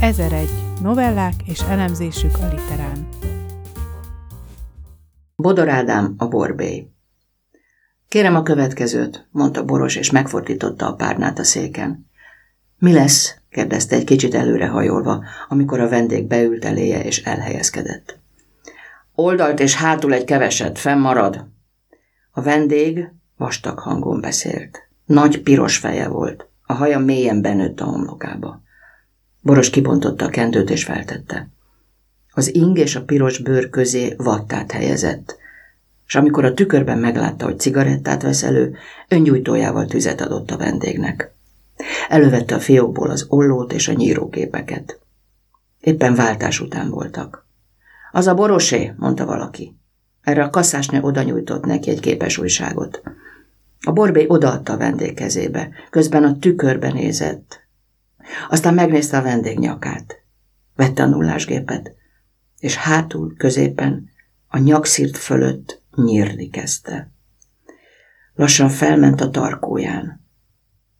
1001 novellák és elemzésük a literán. Bodor Ádám, a borbély. Kérem a következőt, mondta Boros, és megfordította a párnát a széken. Mi lesz? kérdezte egy kicsit előrehajolva, amikor a vendég beült eléje és elhelyezkedett. Oldalt és hátul egy keveset, fennmarad. A vendég vastag hangon beszélt. Nagy piros feje volt, a haja mélyen benőtt a homlokába. Boros kibontotta a kendőt és feltette. Az ing és a piros bőr közé vattát helyezett, és amikor a tükörben meglátta, hogy cigarettát vesz elő, öngyújtójával tüzet adott a vendégnek. Elővette a fiókból az ollót és a nyírógépeket. Éppen váltás után voltak. Az a borosé, mondta valaki. Erre a kasszásnő oda nyújtott neki egy képes újságot. A borbély odaadta a vendég kezébe, közben a tükörbe nézett. Aztán megnézte a vendég nyakát. Vette a nullásgépet, és hátul, középen, a nyakszírt fölött nyírni kezdte. Lassan felment a tarkóján,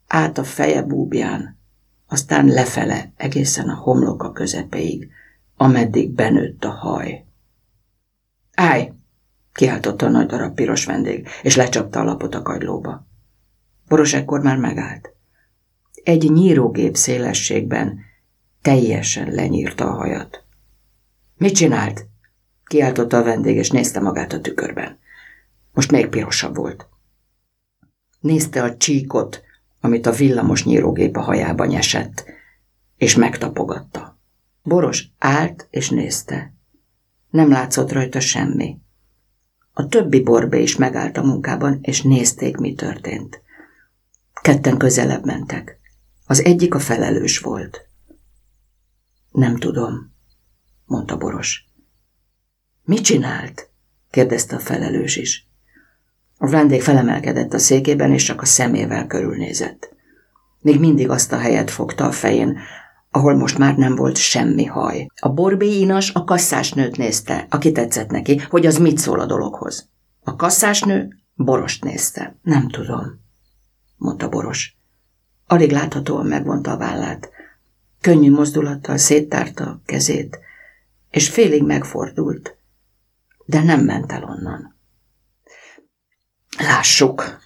át a feje búbján, aztán lefele egészen a homloka közepéig, ameddig benőtt a haj. Állj! kiáltotta a nagy darab piros vendég, és lecsapta a lapot a kagylóba. Boros ekkor már megállt. Egy nyírógép szélességben teljesen lenyírta a hajat. Mit csinált? Kiáltotta a vendég, és nézte magát a tükörben. Most még pirosabb volt. Nézte a csíkot, amit a villamos nyírógép a hajába nyesett, és megtapogatta. Boros állt és nézte. Nem látszott rajta semmi. A többi borbé is megállt a munkában, és nézték, mi történt. Ketten közelebb mentek. Az egyik a felelős volt. Nem tudom, mondta Boros. Mit csinált? kérdezte a felelős is. A vendég felemelkedett a székében, és csak a szemével körülnézett. Még mindig azt a helyet fogta a fején, ahol most már nem volt semmi haj. A borbé inas a kasszásnőt nézte, aki tetszett neki, hogy az mit szól a dologhoz. A kasszásnő Borost nézte. Nem tudom, mondta Boros. Alig láthatóan megvonta a vállát. Könnyű mozdulattal széttárta a kezét, és félig megfordult, de nem ment el onnan. Lássuk!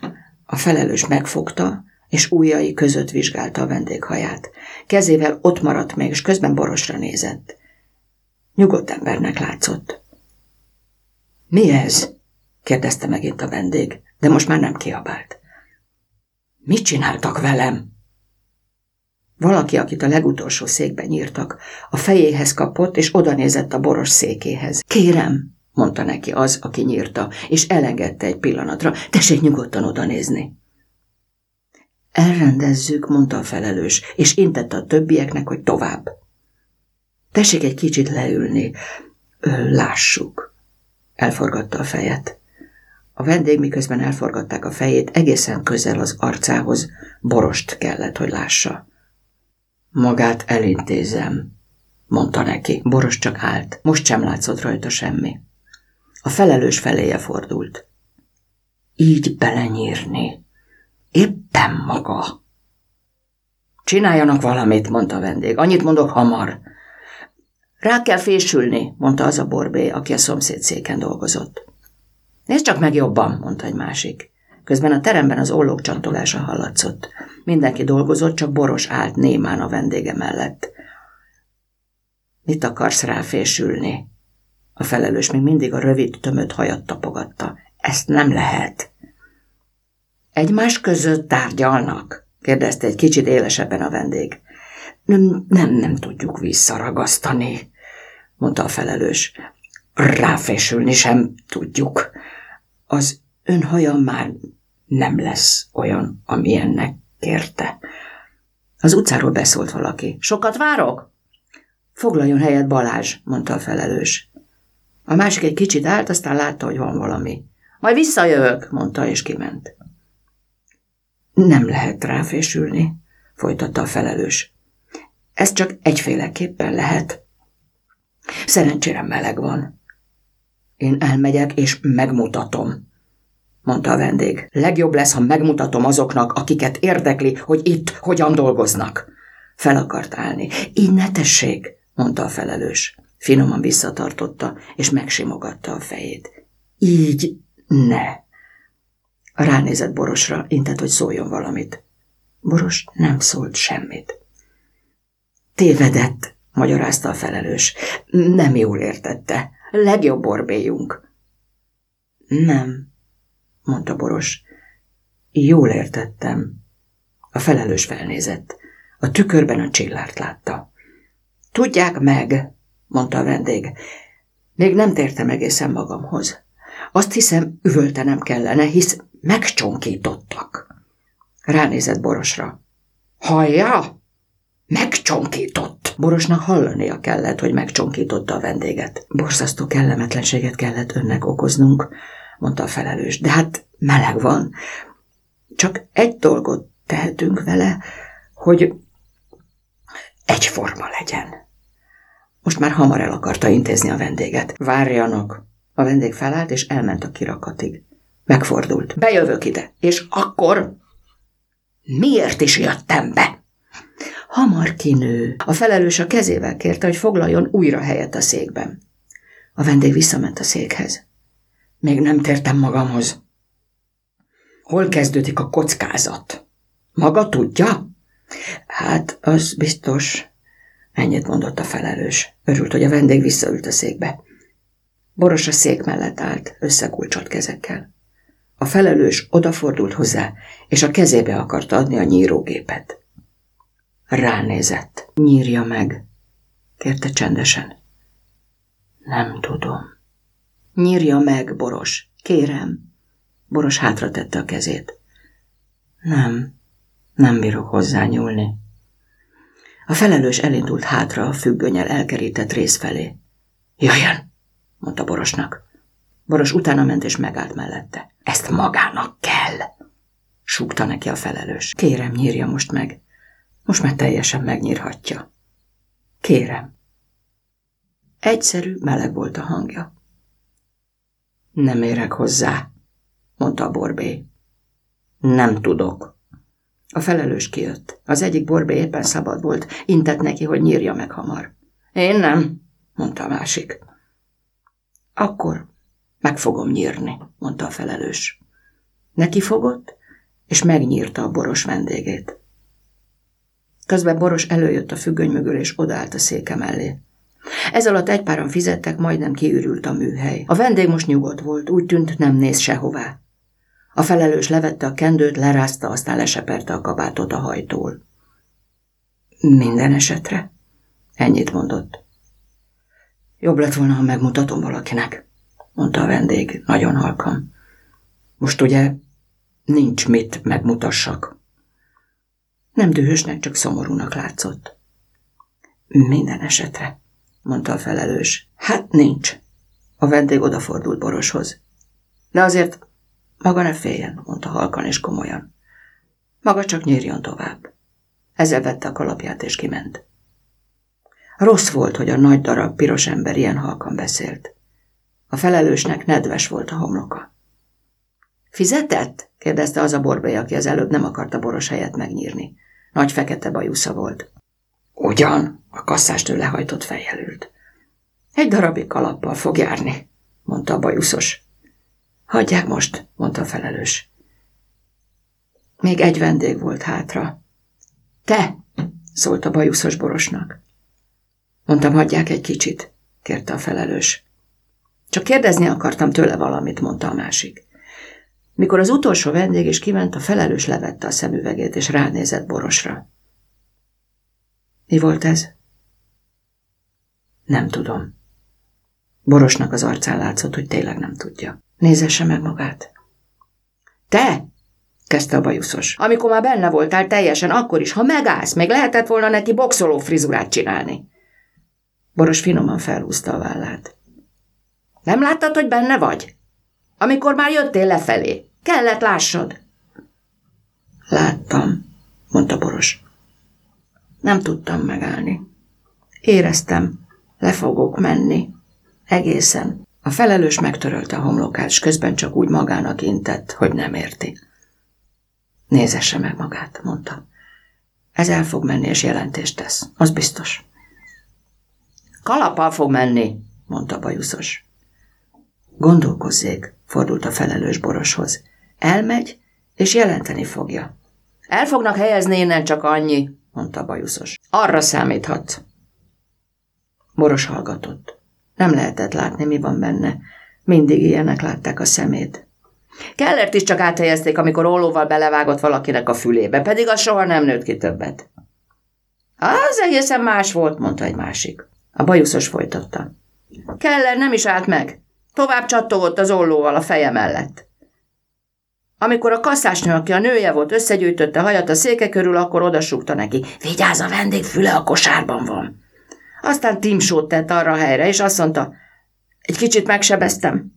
A felelős megfogta, és ujjai között vizsgálta a vendéghaját. Kezével ott maradt még, és közben borosra nézett. Nyugodt embernek látszott. Mi ez? kérdezte megint a vendég, de most már nem kiabált. Mit csináltak velem? Valaki, akit a legutolsó székben nyírtak, a fejéhez kapott, és oda nézett a boros székéhez. Kérem, mondta neki az, aki nyírta, és elengedte egy pillanatra. Tessék nyugodtan oda nézni. Elrendezzük, mondta a felelős, és intette a többieknek, hogy tovább. Tessék egy kicsit leülni. Lássuk. Elforgatta a fejet. A vendég miközben elforgatták a fejét, egészen közel az arcához, borost kellett, hogy lássa. Magát elintézem, mondta neki. Boros csak állt. Most sem látszott rajta semmi. A felelős feléje fordult. Így belenyírni. Éppen maga. Csináljanak valamit, mondta a vendég. Annyit mondok hamar. Rá kell fésülni, mondta az a borbé, aki a szomszéd széken dolgozott. Nézd csak meg jobban, mondta egy másik. Közben a teremben az ollók csantolása hallatszott. Mindenki dolgozott, csak Boros állt némán a vendége mellett. Mit akarsz ráfésülni? A felelős még mindig a rövid, tömött hajat tapogatta. Ezt nem lehet. Egymás között tárgyalnak? kérdezte egy kicsit élesebben a vendég. Nem, nem, nem tudjuk visszaragasztani, mondta a felelős. Ráfésülni sem tudjuk. Az ön haja már nem lesz olyan, amilyennek kérte. Az utcáról beszólt valaki. Sokat várok? Foglaljon helyet Balázs, mondta a felelős. A másik egy kicsit állt, aztán látta, hogy van valami. Majd visszajövök, mondta, és kiment. Nem lehet ráfésülni, folytatta a felelős. Ez csak egyféleképpen lehet. Szerencsére meleg van. Én elmegyek, és megmutatom, mondta a vendég. Legjobb lesz, ha megmutatom azoknak, akiket érdekli, hogy itt hogyan dolgoznak. Fel akart állni. Így ne tessék, mondta a felelős. Finoman visszatartotta, és megsimogatta a fejét. Így ne. Ránézett Borosra, intett, hogy szóljon valamit. Boros nem szólt semmit. Tévedett, magyarázta a felelős. Nem jól értette. Legjobb borbéjunk. Nem, mondta Boros. Jól értettem. A felelős felnézett. A tükörben a csillárt látta. Tudják meg, mondta a vendég. Még nem tértem egészen magamhoz. Azt hiszem, üvöltenem kellene, hisz megcsonkítottak. Ránézett Borosra. Hallja? Megcsonkított. Borosnak hallania kellett, hogy megcsonkította a vendéget. Borzasztó kellemetlenséget kellett önnek okoznunk, mondta a felelős. De hát meleg van. Csak egy dolgot tehetünk vele, hogy egyforma legyen. Most már hamar el akarta intézni a vendéget. Várjanak! A vendég felállt, és elment a kirakatig. Megfordult. Bejövök ide, és akkor... Miért is jöttem be? Hamar kinő. A felelős a kezével kérte, hogy foglaljon újra helyet a székben. A vendég visszament a székhez. Még nem tértem magamhoz. Hol kezdődik a kockázat? Maga tudja? Hát, az biztos. Ennyit mondott a felelős. Örült, hogy a vendég visszaült a székbe. Boros a szék mellett állt, összekulcsolt kezekkel. A felelős odafordult hozzá, és a kezébe akarta adni a nyírógépet. Ránézett. Nyírja meg, kérte csendesen. Nem tudom. Nyírja meg, Boros, kérem. Boros hátra tette a kezét. Nem, nem bírok hozzányúlni. A felelős elindult hátra a függönyel elkerített rész felé. Jöjjön, mondta Borosnak. Boros utána ment és megállt mellette. Ezt magának kell, súgta neki a felelős. Kérem, nyírja most meg. Most már teljesen megnyírhatja. Kérem. Egyszerű, meleg volt a hangja. Nem érek hozzá, mondta a borbé. Nem tudok. A felelős kijött. Az egyik borbé éppen szabad volt, intett neki, hogy nyírja meg hamar. Én nem, mondta a másik. Akkor meg fogom nyírni, mondta a felelős. Neki fogott, és megnyírta a boros vendégét. Közben Boros előjött a függöny mögül, és odaállt a széke mellé. Ez alatt egy páran fizettek, majdnem kiürült a műhely. A vendég most nyugodt volt, úgy tűnt, nem néz sehová. A felelős levette a kendőt, lerázta, aztán leseperte a kabátot a hajtól. Minden esetre. Ennyit mondott. Jobb lett volna, ha megmutatom valakinek, mondta a vendég, nagyon halkan. Most ugye nincs mit megmutassak. Nem dühösnek, csak szomorúnak látszott. Minden esetre, mondta a felelős. Hát nincs. A vendég odafordult Boroshoz. De azért maga ne féljen, mondta halkan és komolyan. Maga csak nyírjon tovább. Ezzel vette a kalapját és kiment. Rossz volt, hogy a nagy darab piros ember ilyen halkan beszélt. A felelősnek nedves volt a homloka. Fizetett? kérdezte az a borbély, aki az előbb nem akarta boros helyet megnyírni. Nagy fekete bajusza volt. Ugyan, a kasszástől lehajtott fejjel ült. Egy darabig kalappal fog járni, mondta a bajuszos. Hagyják most, mondta a felelős. Még egy vendég volt hátra. Te, szólt a bajuszos borosnak. Mondtam, hagyják egy kicsit, kérte a felelős. Csak kérdezni akartam tőle valamit, mondta a másik. Mikor az utolsó vendég is kiment, a felelős levette a szemüvegét, és ránézett Borosra. Mi volt ez? Nem tudom. Borosnak az arcán látszott, hogy tényleg nem tudja. Nézesse meg magát. Te! kezdte a bajuszos. Amikor már benne voltál teljesen, akkor is, ha megállsz, még lehetett volna neki boxoló frizurát csinálni. Boros finoman felhúzta a vállát. Nem láttad, hogy benne vagy? amikor már jöttél lefelé. Kellett lássad. Láttam, mondta Boros. Nem tudtam megállni. Éreztem, le fogok menni. Egészen. A felelős megtörölte a homlokát, és közben csak úgy magának intett, hogy nem érti. Nézesse meg magát, mondta. Ez el fog menni, és jelentést tesz. Az biztos. Kalappal fog menni, mondta bajuszos. Gondolkozzék, fordult a felelős boroshoz. Elmegy, és jelenteni fogja. El fognak helyezni innen csak annyi, mondta bajuszos. Arra számíthat. Boros hallgatott. Nem lehetett látni, mi van benne. Mindig ilyenek látták a szemét. Kellert is csak áthelyezték, amikor ollóval belevágott valakinek a fülébe, pedig az soha nem nőtt ki többet. Az egészen más volt, mondta egy másik. A bajuszos folytatta. Keller nem is állt meg. Tovább csattogott az ollóval a feje mellett. Amikor a kasszásnő, aki a nője volt, összegyűjtötte hajat a széke körül, akkor odasúgta neki. Vigyázz, a vendég füle a kosárban van. Aztán timsót tett arra a helyre, és azt mondta, egy kicsit megsebeztem.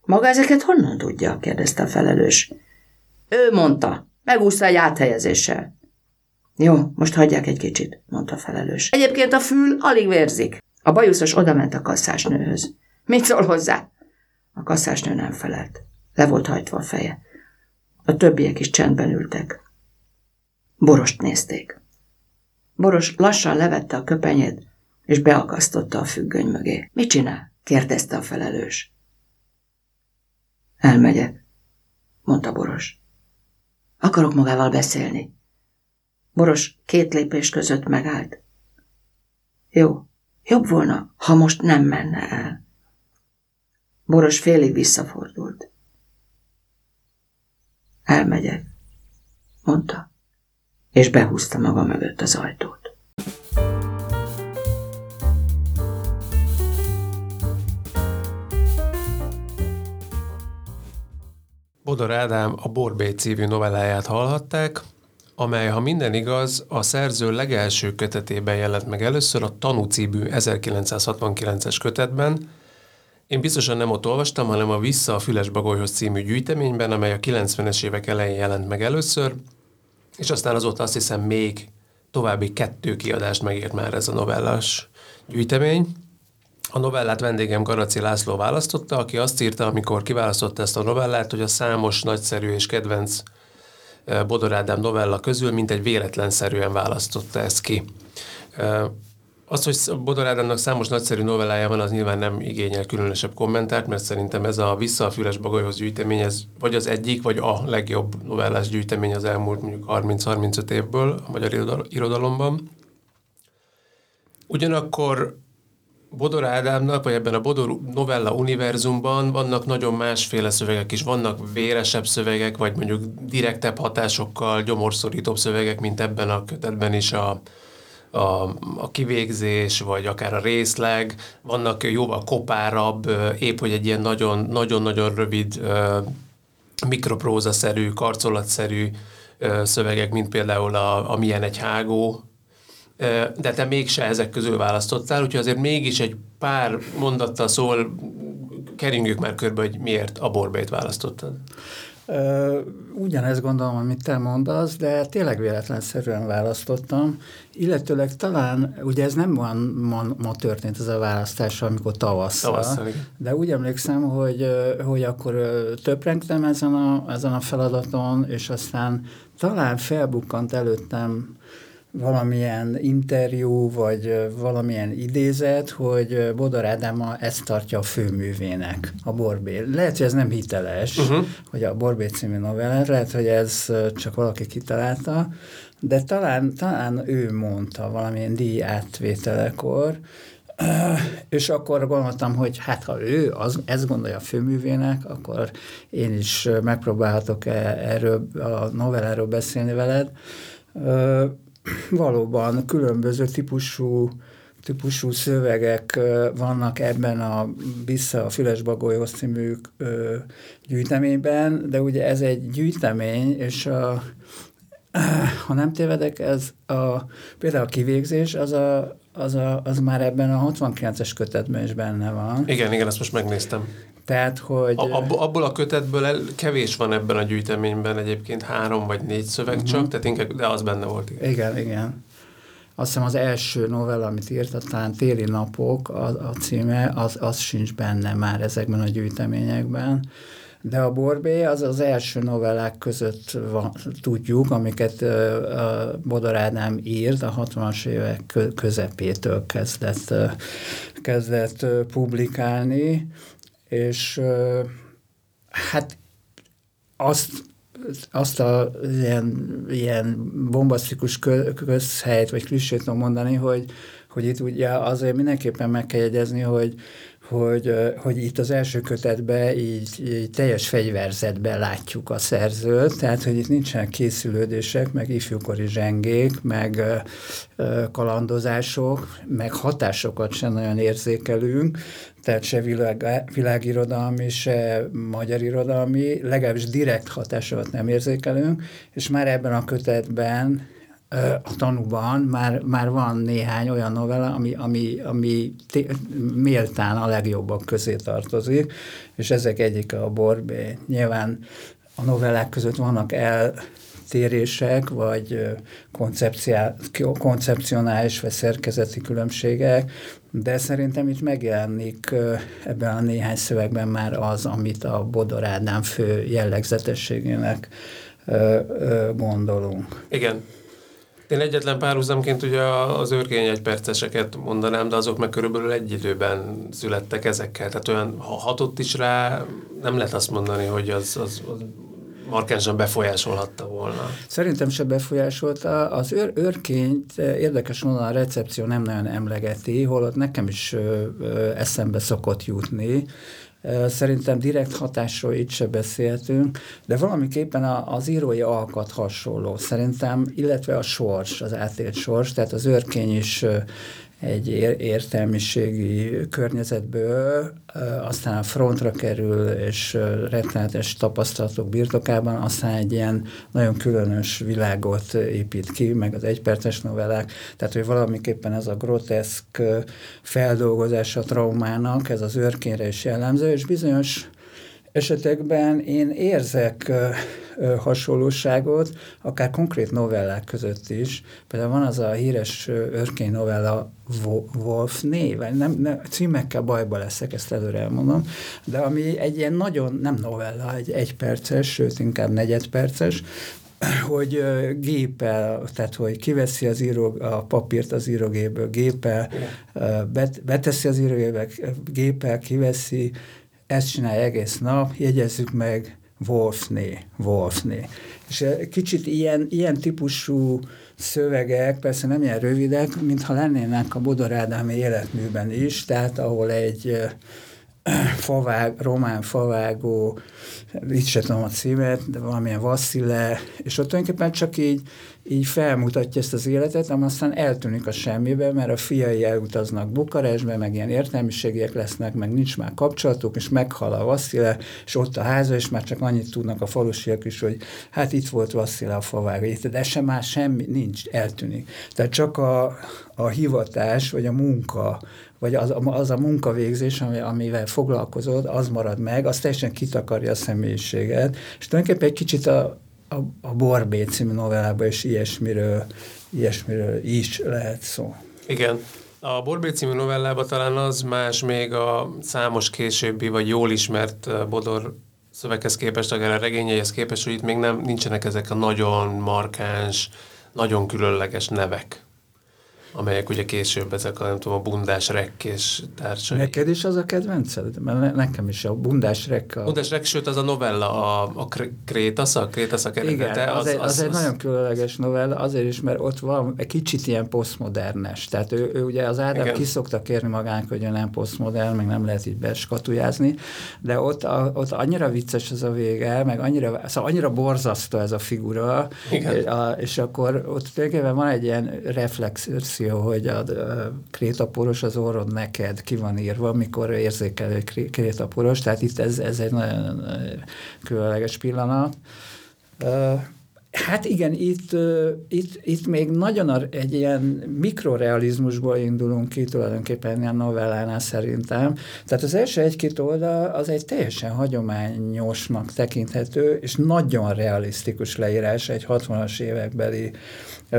Maga ezeket honnan tudja? kérdezte a felelős. Ő mondta, megúszta egy áthelyezéssel. Jó, most hagyják egy kicsit, mondta a felelős. Egyébként a fül alig vérzik. A bajuszos odament a kasszásnőhöz. Mit szól hozzá? A kasszásnő nem felelt. Le volt hajtva a feje. A többiek is csendben ültek. Borost nézték. Boros lassan levette a köpenyét, és beakasztotta a függöny mögé. Mit csinál? kérdezte a felelős. Elmegyek, mondta Boros. Akarok magával beszélni. Boros két lépés között megállt. Jó, jobb volna, ha most nem menne el. Boros félig visszafordult. Elmegyek, mondta, és behúzta maga mögött az ajtót. Bodor Ádám a Borbé című novelláját hallhatták, amely, ha minden igaz, a szerző legelső kötetében jelent meg először a Tanú című 1969-es kötetben. Én biztosan nem ott olvastam, hanem a Vissza a Füles Bagolyhoz című gyűjteményben, amely a 90-es évek elején jelent meg először, és aztán azóta azt hiszem még további kettő kiadást megért már ez a novellás gyűjtemény. A novellát vendégem Garaci László választotta, aki azt írta, amikor kiválasztotta ezt a novellát, hogy a számos nagyszerű és kedvenc Bodor Ádám novella közül mint egy véletlenszerűen választotta ezt ki. Az, hogy Bodor Ádámnak számos nagyszerű novellája van, az nyilván nem igényel különösebb kommentárt, mert szerintem ez a Vissza a Füles Bagolyhoz gyűjtemény, ez vagy az egyik, vagy a legjobb novellás gyűjtemény az elmúlt mondjuk 30-35 évből a magyar irodalomban. Ugyanakkor Bodor Ádámnak, vagy ebben a Bodor novella univerzumban vannak nagyon másféle szövegek is. Vannak véresebb szövegek, vagy mondjuk direktebb hatásokkal, gyomorszorítóbb szövegek, mint ebben a kötetben is a, a, a kivégzés, vagy akár a részleg. Vannak jóval kopárabb, épp hogy egy ilyen nagyon-nagyon rövid, mikroprózaszerű, karcolatszerű szövegek, mint például a, a Milyen egy hágó, de te mégse ezek közül választottál, úgyhogy azért mégis egy pár mondattal szól, keringjük már körbe, hogy miért a borbét választottad. Ugyanezt gondolom, amit te mondasz, de tényleg véletlenszerűen választottam, illetőleg talán, ugye ez nem van ma, ma történt ez a választás, amikor tavasszal, tavasszal de úgy emlékszem, hogy, hogy akkor töprengtem ezen a, ezen a feladaton, és aztán talán felbukkant előttem valamilyen interjú, vagy valamilyen idézet, hogy Bodor Ádám ezt tartja a főművének, a Borbé. Lehet, hogy ez nem hiteles, uh-huh. hogy a Borbé című novellát, lehet, hogy ez csak valaki kitalálta, de talán, talán ő mondta valamilyen díj átvételekor, és akkor gondoltam, hogy hát ha ő az, ezt gondolja a főművének, akkor én is megpróbálhatok e, erről a novelláról beszélni veled valóban különböző típusú típusú szövegek vannak ebben a Vissza a Füles Bagolyhoz című gyűjteményben, de ugye ez egy gyűjtemény, és a, ha nem tévedek, ez a, például a kivégzés, az, a, az, a, az már ebben a 69-es kötetben is benne van. Igen, igen, ezt most megnéztem. Tehát, hogy... A, abból, abból a kötetből el, kevés van ebben a gyűjteményben egyébként, három vagy négy szöveg uh-huh. csak, tehát inkább, de az benne volt. Igen, igen. igen. Azt hiszem az első novella, amit írt, talán Téli napok a, a címe, az, az sincs benne már ezekben a gyűjteményekben. De a Borbé az az első novellák között van, tudjuk, amiket Bodor Ádám írt, a 60-as évek közepétől kezdett, kezdett publikálni, és hát azt azt a ilyen, ilyen bombasztikus közhelyt, vagy klissét tudom mondani, hogy, hogy itt ugye azért mindenképpen meg kell jegyezni, hogy, hogy, hogy itt az első kötetben így, így teljes fegyverzetben látjuk a szerzőt, tehát hogy itt nincsenek készülődések, meg ifjúkori zsengék, meg kalandozások, meg hatásokat sem nagyon érzékelünk, tehát se világ, világirodalmi, se magyar irodalmi, legalábbis direkt hatásokat nem érzékelünk, és már ebben a kötetben a tanúban már, már van néhány olyan novella, ami, ami, ami méltán a legjobbak közé tartozik, és ezek egyik a Borbé. Nyilván a novellák között vannak eltérések, vagy koncepcionális vagy szerkezeti különbségek, de szerintem itt megjelenik ebben a néhány szövegben már az, amit a Bodor Ádám fő jellegzetességének gondolunk. Igen, én egyetlen párhuzamként ugye az őrkény egyperceseket mondanám, de azok meg körülbelül egy időben születtek ezekkel. Tehát olyan, ha hatott is rá, nem lehet azt mondani, hogy az, az, az markánsan befolyásolhatta volna. Szerintem se befolyásolta. Az őr, őrkényt érdekes módon a recepció nem nagyon emlegeti, holott nekem is ö, ö, eszembe szokott jutni. Szerintem direkt hatásról itt se beszéltünk, de valamiképpen az írói alkat hasonló szerintem, illetve a sors, az átélt sors, tehát az őrkény is egy értelmiségi környezetből, aztán a frontra kerül, és rettenetes tapasztalatok birtokában, aztán egy ilyen nagyon különös világot épít ki, meg az egyperces novellák, tehát hogy valamiképpen ez a groteszk feldolgozása traumának, ez az őrkényre is jellemző, és bizonyos esetekben én érzek hasonlóságot, akár konkrét novellák között is. Például van az a híres örkény novella Wolf név, nem, nem, címekkel bajba leszek, ezt előre elmondom, de ami egy ilyen nagyon, nem novella, egy egyperces, sőt inkább negyedperces, hogy géppel, tehát hogy kiveszi az író, a papírt az írógéből, géppel, bet, beteszi az írógéből, géppel kiveszi, ezt csinálja egész nap, jegyezzük meg Wolfné, Wolfné. És kicsit ilyen, ilyen típusú szövegek, persze nem ilyen rövidek, mintha lennének a Bodor Ádámi életműben is, tehát ahol egy favág, román favágó, itt sem tudom a címet, de valamilyen Vasszile, és ott tulajdonképpen csak így, így felmutatja ezt az életet, ami aztán eltűnik a semmibe, mert a fiai elutaznak Bukarestbe, meg ilyen értelmiségiek lesznek, meg nincs már kapcsolatuk, és meghal a Vasszile, és ott a háza, és már csak annyit tudnak a falusiak is, hogy hát itt volt Vasszile a favágó, de sem már semmi nincs, eltűnik. Tehát csak a, a hivatás, vagy a munka, vagy az, az a munkavégzés, ami, amivel foglalkozod, az marad meg, az teljesen kitakarja a személyiséget, és tulajdonképpen egy kicsit a, a, a Borbé című novellában is ilyesmiről, ilyesmiről is lehet szó. Igen. A Borbé című novellában talán az más még a számos későbbi, vagy jól ismert Bodor szöveghez képest, akár a regényeihez képest, hogy itt még nem, nincsenek ezek a nagyon markáns, nagyon különleges nevek amelyek ugye később ezek a, nem tudom, a bundás rekk és társai. Neked is az a kedvenced? Mert nekem is a bundás rekk. A... Bundás rekk, sőt az a novella, a, a Krétasza, Krétasza kerekete. Igen, az, az, egy, az, az, egy az... nagyon különleges novella, azért is, mert ott van egy kicsit ilyen posztmodernes. Tehát ő, ő ugye az Ádám Igen. ki szokta kérni magának, hogy nem posztmodern, meg nem lehet így beskatujázni, de ott, a, ott annyira vicces az a vége, meg annyira, szóval annyira borzasztó ez a figura, Igen. A, és akkor ott tulajdonképpen van egy ilyen reflexió szituáció, hogy a, krétaporos az orrod neked ki van írva, amikor érzékel, hogy krétaporos, tehát itt ez, ez egy nagyon különleges pillanat. Hát igen, itt, itt, itt még nagyon egy ilyen mikrorealizmusból indulunk ki tulajdonképpen a novellánál szerintem. Tehát az első egy-két oldal az egy teljesen hagyományosnak tekinthető, és nagyon realisztikus leírás egy 60-as évekbeli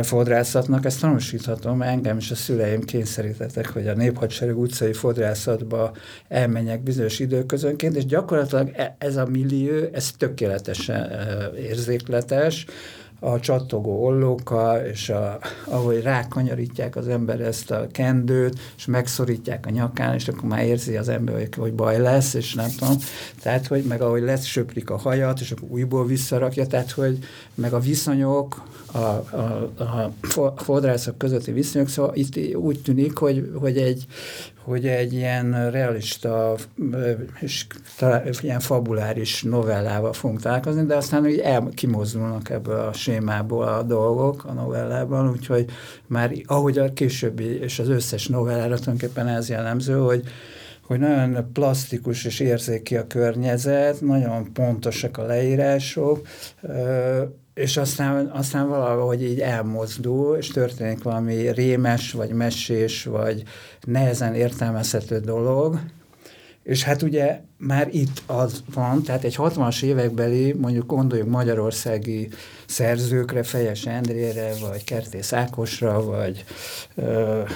fodrászatnak, ezt tanúsíthatom, engem és a szüleim kényszerítettek, hogy a néphadsereg utcai fodrászatba elmenjek bizonyos időközönként, és gyakorlatilag e, ez a millió, ez tökéletesen érzékletes, a csattogó ollókkal, és a, ahogy rákanyarítják az ember ezt a kendőt, és megszorítják a nyakán, és akkor már érzi az ember, hogy, hogy baj lesz, és nem tudom. Tehát, hogy meg ahogy lesöprik a hajat, és akkor újból visszarakja, tehát, hogy meg a viszonyok, a, a, a fodrászok közötti viszonyok, szóval itt úgy tűnik, hogy, hogy egy, hogy egy ilyen realista és ilyen fabuláris novellával fogunk találkozni, de aztán úgy el, kimozdulnak ebből a sémából a dolgok a novellában, úgyhogy már ahogy a későbbi és az összes novellára tulajdonképpen ez jellemző, hogy hogy nagyon plastikus és érzéki a környezet, nagyon pontosak a leírások, és aztán, aztán valahogy így elmozdul, és történik valami rémes, vagy mesés, vagy nehezen értelmezhető dolog, és hát ugye már itt az van, tehát egy 60-as évekbeli, mondjuk gondoljuk magyarországi szerzőkre, Fejes Endrére, vagy Kertész Ákosra, vagy,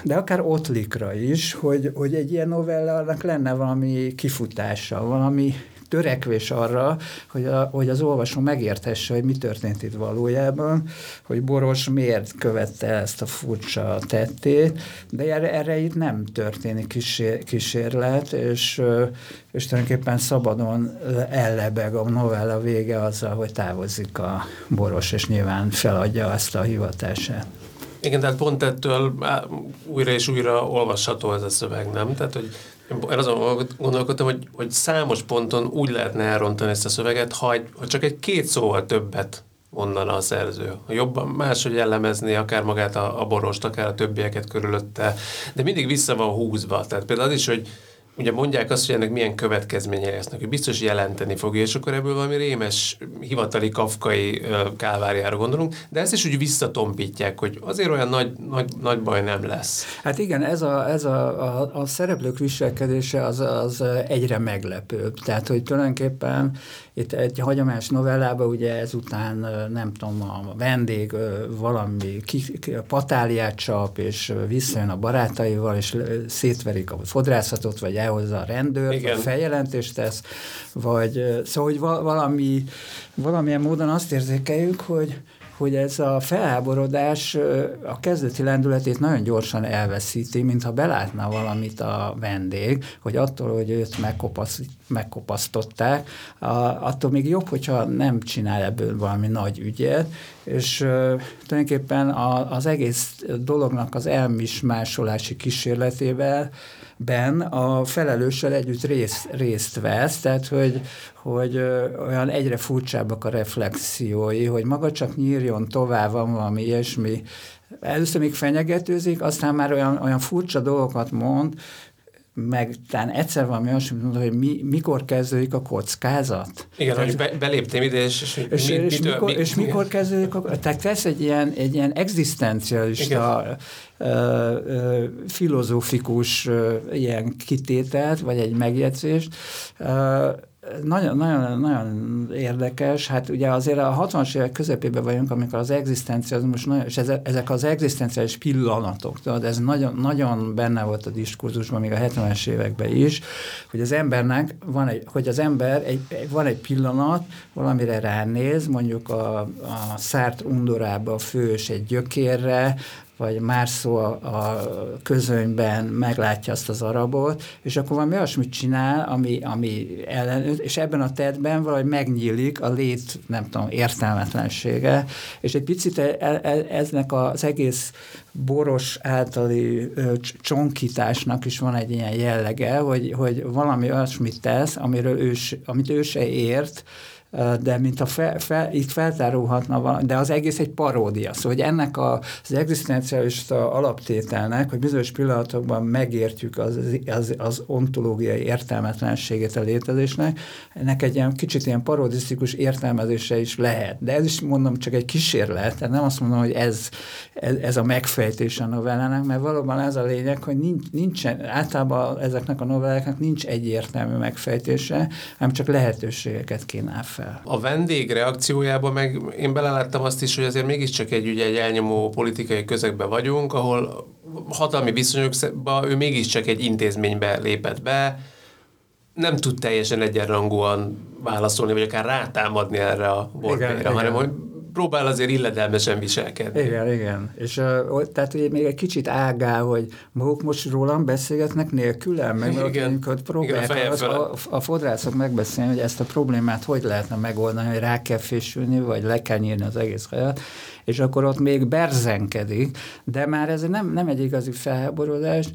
de akár Ottlikra is, hogy, hogy egy ilyen novellának lenne valami kifutása, valami törekvés arra, hogy, a, hogy az olvasó megérthesse, hogy mi történt itt valójában, hogy Boros miért követte ezt a furcsa tettét, de erre, erre itt nem történik kísér, kísérlet, és, és tulajdonképpen szabadon ellebeg a novella vége azzal, hogy távozik a Boros, és nyilván feladja azt a hivatását. Igen, tehát pont ettől újra és újra olvasható ez a szöveg, nem? Tehát, hogy én azon gondolkodtam, hogy, hogy számos ponton úgy lehetne elrontani ezt a szöveget, ha, egy, ha csak egy két szóval többet mondana a szerző. Jobban máshogy jellemezni akár magát a, a borost, akár a többieket körülötte, de mindig vissza van húzva. Tehát például az is, hogy ugye mondják azt, hogy ennek milyen következményei lesznek, hogy biztos jelenteni fogja, és akkor ebből valami rémes, hivatali kafkai kálváriára gondolunk, de ezt is úgy visszatompítják, hogy azért olyan nagy, nagy, nagy baj nem lesz. Hát igen, ez a, ez a, a, a szereplők viselkedése az, az egyre meglepőbb. Tehát, hogy tulajdonképpen itt egy hagyományos novellában ugye ezután nem tudom, a vendég valami ki, patáliát csap, és visszajön a barátaival, és szétverik a fodrászatot, vagy elhozza a rendőrt, Igen. vagy feljelentést tesz, vagy szóval, hogy valami, valamilyen módon azt érzékeljük, hogy hogy ez a felháborodás a kezdeti lendületét nagyon gyorsan elveszíti, mintha belátna valamit a vendég, hogy attól, hogy őt megkopasz, megkopasztották, attól még jobb, hogyha nem csinál ebből valami nagy ügyet, és tulajdonképpen az egész dolognak az elmismásolási kísérletével ben a felelőssel együtt részt, részt vesz, tehát hogy, hogy olyan egyre furcsábbak a reflexiói, hogy maga csak nyírjon tovább, van valami ilyesmi. Először még fenyegetőzik, aztán már olyan, olyan furcsa dolgokat mond, meg talán egyszer valami olyasmit mondta, hogy mi, mikor kezdődik a kockázat. Igen, tehát, hogy be, beléptem ide, és, és, és, mi, és, mitől, mikor, mi, és mikor kezdődik a Tehát tesz egy ilyen, egy ilyen egzisztencialista, ö, ö, filozófikus ö, ilyen kitételt, vagy egy megjegyzést, ö, nagyon, nagyon, nagyon érdekes, hát ugye azért a 60-as évek közepében vagyunk, amikor az egzisztencializmus, és ezek az egzisztenciális pillanatok, tudod, ez nagyon, nagyon benne volt a diskurzusban, még a 70-es években is, hogy az embernek van egy, hogy az ember, egy, van egy pillanat, valamire ránéz, mondjuk a, a szárt undorába fős egy gyökérre, vagy már szó a, a közönyben meglátja azt az arabot, és akkor valami olyasmit csinál, ami, ami ellen, és ebben a tettben valahogy megnyílik a lét, nem tudom, értelmetlensége, és egy picit e, e, e eznek az egész boros általi ö, csonkításnak is van egy ilyen jellege, hogy, hogy valami olyasmit tesz, amiről ő, amit ő se ért, de mint a fel, fel, itt feltárulhatna valami, de az egész egy paródia. Szóval, hogy ennek a, az egzisztenciális alaptételnek, hogy bizonyos pillanatokban megértjük az, az, az ontológiai értelmetlenségét a létezésnek, ennek egy ilyen kicsit ilyen parodisztikus értelmezése is lehet. De ez is mondom csak egy kísérlet, tehát nem azt mondom, hogy ez, ez, ez a megfejtés a novellának, mert valóban ez a lényeg, hogy nincs, nincsen, általában ezeknek a novelláknak nincs egyértelmű megfejtése, hanem csak lehetőségeket kínál fel. A vendég reakciójába meg én beleláttam azt is, hogy azért mégiscsak egy, ugye, egy elnyomó politikai közegben vagyunk, ahol hatalmi viszonyokban ő mégiscsak egy intézménybe lépett be, nem tud teljesen egyenrangúan válaszolni, vagy akár rátámadni erre a borbéra, hanem hogy próbál azért illedelmesen viselkedni. Igen, igen. És uh, tehát hogy még egy kicsit ágál, hogy maguk most rólam beszélgetnek nélkülem, meg igen, próbálják igen, a, a, a fodrászok megbeszélni, hogy ezt a problémát hogy lehetne megoldani, hogy rá kell fésülni, vagy le kell nyírni az egész helyet, és akkor ott még berzenkedik, de már ez nem, nem egy igazi felháborodás,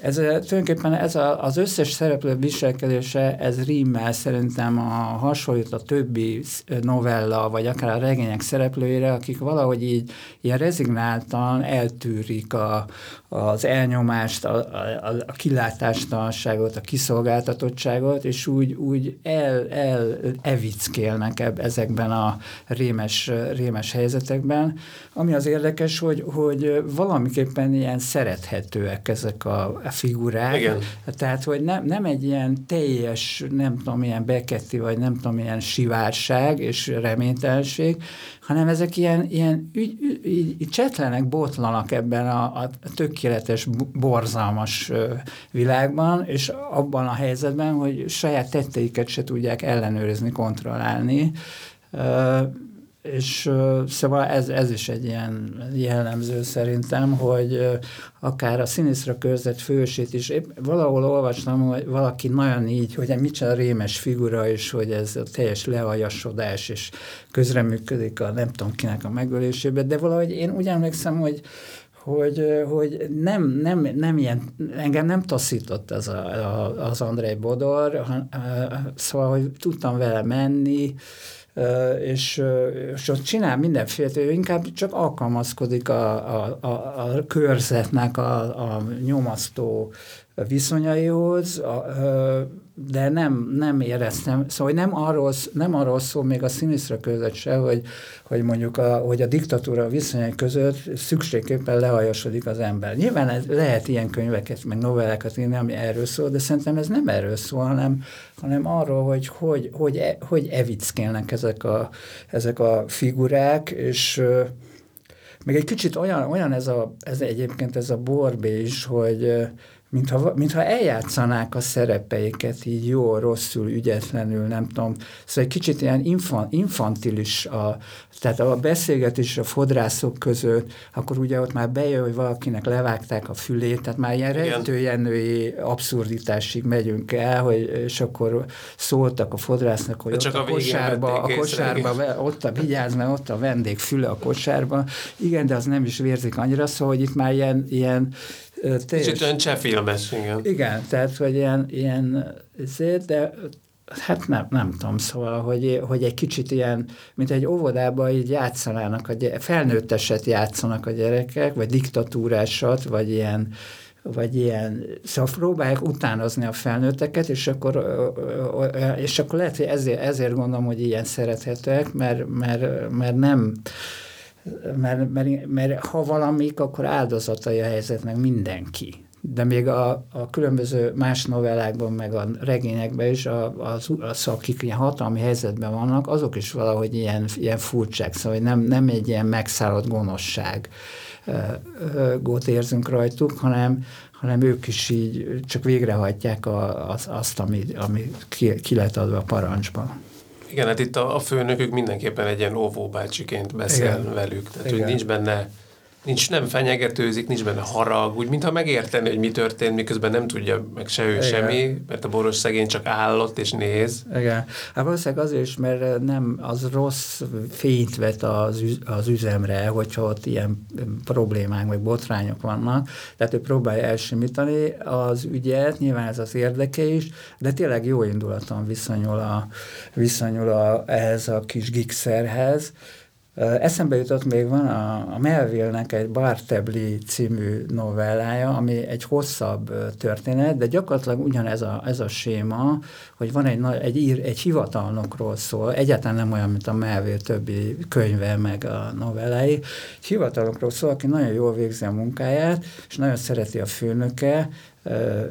ez tulajdonképpen ez a, az összes szereplő viselkedése, ez rímmel szerintem a hasonlít a többi novella, vagy akár a regények szereplőire, akik valahogy így ilyen rezignáltan eltűrik a, az elnyomást, a, a, a kilátástalanságot, a kiszolgáltatottságot, és úgy, úgy el, el evickélnek ebb, ezekben a rémes, rémes helyzetekben. Ami az érdekes, hogy, hogy valamiképpen ilyen szerethetőek ezek a figurák. Igen. Tehát, hogy nem, nem egy ilyen teljes, nem tudom, ilyen beketti, vagy nem tudom, ilyen sivárság és reménytelenség, hanem ezek ilyen, ilyen ügy, ügy, ügy, csetlenek, botlanak ebben a, a tökéletes, borzalmas világban, és abban a helyzetben, hogy saját tetteiket se tudják ellenőrizni, kontrollálni és szóval ez, ez is egy ilyen jellemző szerintem, hogy akár a színészre körzett fősét is, épp valahol olvastam, hogy valaki nagyon így, hogy micsoda rémes figura, és hogy ez a teljes leajasodás, és közreműködik a nem tudom kinek a megölésébe, de valahogy én úgy emlékszem, hogy hogy, hogy nem, nem, nem ilyen, engem nem taszított az, a, a, az Andrei Bodor, szóval, hogy tudtam vele menni, és, és ott csinál mindenféle, ő inkább csak alkalmazkodik a, a, a, a körzetnek a, a nyomasztó viszonyaihoz, de nem, nem éreztem, szóval nem arról, nem arról szól még a színészre között se, hogy, hogy mondjuk a, hogy a diktatúra viszonyai között szükségképpen lehajasodik az ember. Nyilván ez, lehet ilyen könyveket, meg novellákat írni, ami erről szól, de szerintem ez nem erről szól, hanem, hanem arról, hogy hogy, hogy, e, hogy evickélnek ezek a, ezek a figurák, és még egy kicsit olyan, olyan ez, a, ez egyébként ez a borbé is, hogy mintha, mintha eljátszanák a szerepeiket így jó, rosszul, ügyetlenül, nem tudom. Szóval egy kicsit ilyen infan, infantilis, a, tehát a beszélgetés a fodrászok között, akkor ugye ott már bejön, hogy valakinek levágták a fülét, tehát már ilyen rejtőjenői abszurditásig megyünk el, hogy, és akkor szóltak a fodrásznak, hogy ott a, a kosárba, a kosárba, ott a vigyázz, mert ott a vendég füle a kosárba. Igen, de az nem is vérzik annyira, szóval, hogy itt már ilyen, ilyen teljes... Kicsit olyan csehfilmes, igen. Igen, tehát, hogy ilyen, ilyen de hát nem, nem tudom, szóval, hogy, hogy egy kicsit ilyen, mint egy óvodában így játszanának, a gyere, felnőtteset játszanak a gyerekek, vagy diktatúrásat, vagy ilyen, vagy ilyen, szóval próbálják utánozni a felnőtteket, és akkor, és akkor lehet, hogy ezért, ezért gondolom, hogy ilyen szerethetőek, mert, mert, mert nem, mert, mert, mert ha valamik, akkor áldozatai a helyzetnek mindenki. De még a, a különböző más novellákban, meg a regényekben is a, az, az, akik ilyen hatalmi helyzetben vannak, azok is valahogy ilyen, ilyen furcsák, szóval nem, nem egy ilyen megszállott gonoszság gót érzünk rajtuk, hanem, hanem ők is így csak végrehajtják a, az, azt, ami, ami ki, ki lett adva a parancsban. Igen, hát itt a, a főnökük mindenképpen egy ilyen óvóbácsiként beszél Igen. velük. Tehát, Igen. hogy nincs benne nincs, nem fenyegetőzik, nincs benne harag, úgy, mintha megérteni, hogy mi történt, miközben nem tudja meg se ő Igen. semmi, mert a boros szegény csak állott és néz. Igen. Hát valószínűleg azért is, mert nem az rossz fényt vet az, az üzemre, hogyha ott ilyen problémák vagy botrányok vannak, tehát ő próbálja elsimítani az ügyet, nyilván ez az érdeke is, de tényleg jó indulaton viszonyul, a, viszonyul a, ehhez a kis gigszerhez, Eszembe jutott még van a, a Melville-nek egy Bartebli című novellája, ami egy hosszabb történet, de gyakorlatilag ugyanez a, ez a séma, hogy van egy, egy, ír, egy hivatalnokról szól, egyáltalán nem olyan, mint a Melville többi könyve, meg a novellái. Egy hivatalnokról szól, aki nagyon jól végzi a munkáját, és nagyon szereti a főnöke,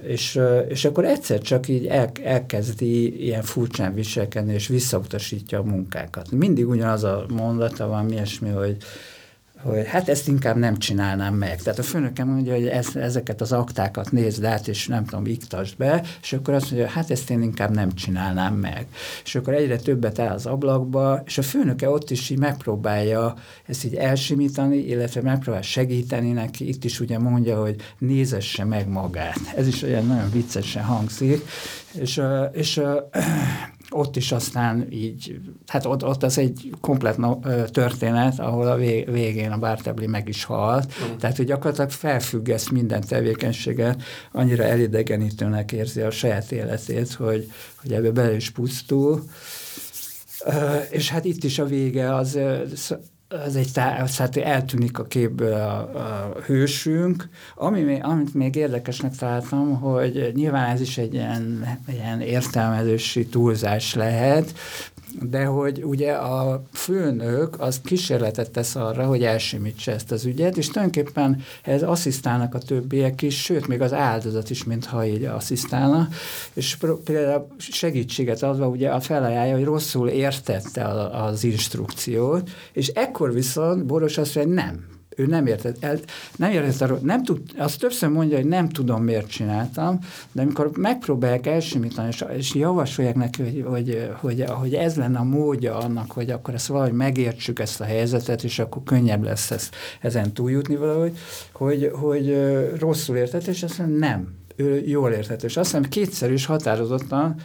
és, és akkor egyszer csak így el, elkezdi ilyen furcsán viselkedni, és visszautasítja a munkákat. Mindig ugyanaz a mondata van, ilyesmi, hogy hogy hát ezt inkább nem csinálnám meg. Tehát a főnökem mondja, hogy ez, ezeket az aktákat nézd át, és nem tudom, iktasd be, és akkor azt mondja, hát ezt én inkább nem csinálnám meg. És akkor egyre többet áll az ablakba, és a főnöke ott is így megpróbálja ezt így elsimítani, illetve megpróbál segíteni neki. Itt is ugye mondja, hogy nézesse meg magát. Ez is olyan nagyon viccesen hangzik. És, és ott is aztán így, hát ott, ott az egy komplet történet, ahol a végén a Bártebli meg is halt, mm. tehát hogy gyakorlatilag felfüggeszt minden tevékenységet, annyira elidegenítőnek érzi a saját életét, hogy, hogy ebbe bele is pusztul. És hát itt is a vége az az egy tá- hát eltűnik a képből a, a hősünk. Ami, amit még érdekesnek találtam, hogy nyilván ez is egy ilyen, ilyen értelmezési túlzás lehet, de hogy ugye a főnök az kísérletet tesz arra, hogy elsimítse ezt az ügyet, és tulajdonképpen ez asszisztálnak a többiek is, sőt, még az áldozat is, mintha így asszisztálna, és például segítséget adva ugye a felajánlja, hogy rosszul értette az instrukciót, és ekkor viszont Boros azt mondja, hogy nem, ő nem értett, el, nem értett arról, nem tud, azt többször mondja, hogy nem tudom, miért csináltam, de amikor megpróbálják elsimítani, és, és javasolják neki, hogy, hogy, hogy, hogy ez lenne a módja annak, hogy akkor ezt valahogy megértsük ezt a helyzetet, és akkor könnyebb lesz ezt, ezen túljutni valahogy, hogy, hogy rosszul értett, és azt mondja, nem, ő jól értett. És azt hiszem kétszer is határozottan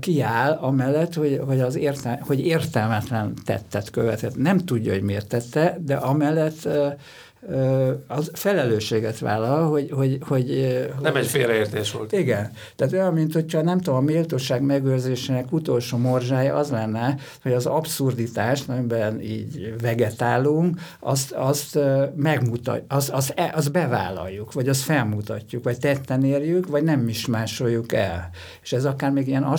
kiáll amellett, hogy, hogy, az értel, hogy értelmetlen tettet követett. Nem tudja, hogy miért tette, de amellett az felelősséget vállal, hogy... hogy, hogy nem hogy, egy félreértés volt. Igen. Tehát olyan, mint hogyha nem tudom, a méltóság megőrzésének utolsó morzsája az lenne, hogy az abszurditást, amiben így vegetálunk, azt, azt megmutat, azt, azt, e, azt bevállaljuk, vagy azt felmutatjuk, vagy tetten érjük, vagy nem is másoljuk el. És ez akár még ilyen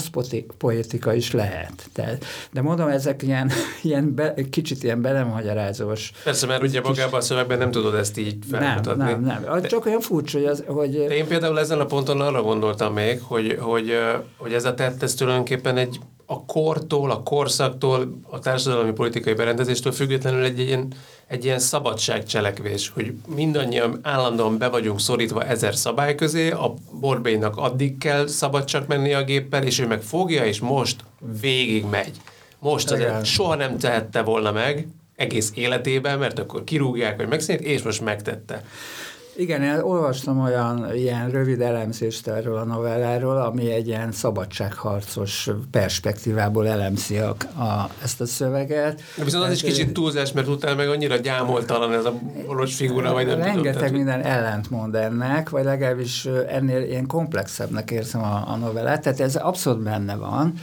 poétika is lehet. Tehát, de mondom, ezek ilyen, ilyen be, kicsit ilyen belemagyarázós. Persze, mert ugye magában a szövegben nem tudod ezt így felmutatni. Nem, nem, nem. Csak olyan furcsa, hogy... Az, hogy... Én például ezen a ponton arra gondoltam még, hogy, hogy, hogy ez a tett, ez tulajdonképpen egy a kortól, a korszaktól, a társadalmi politikai berendezéstől függetlenül egy, egy ilyen, egy ilyen szabadságcselekvés, hogy mindannyian állandóan be vagyunk szorítva ezer szabály közé, a Borbélynak addig kell szabad csak menni a géppel, és ő meg fogja, és most végig megy. Most azért soha nem tehette volna meg, egész életében, mert akkor kirúgják, vagy megszínít, és most megtette. Igen, én olvastam olyan ilyen rövid elemzést erről a novelláról, ami egy ilyen szabadságharcos perspektívából elemzi a, a, ezt a szöveget. De viszont az is kicsit túlzás, mert utána meg annyira gyámoltalan ez a boros figura, vagy nem Rengeteg tudom, minden ellentmond ennek, vagy legalábbis ennél ilyen komplexebbnek érzem a, a novellát, tehát ez abszolút benne van,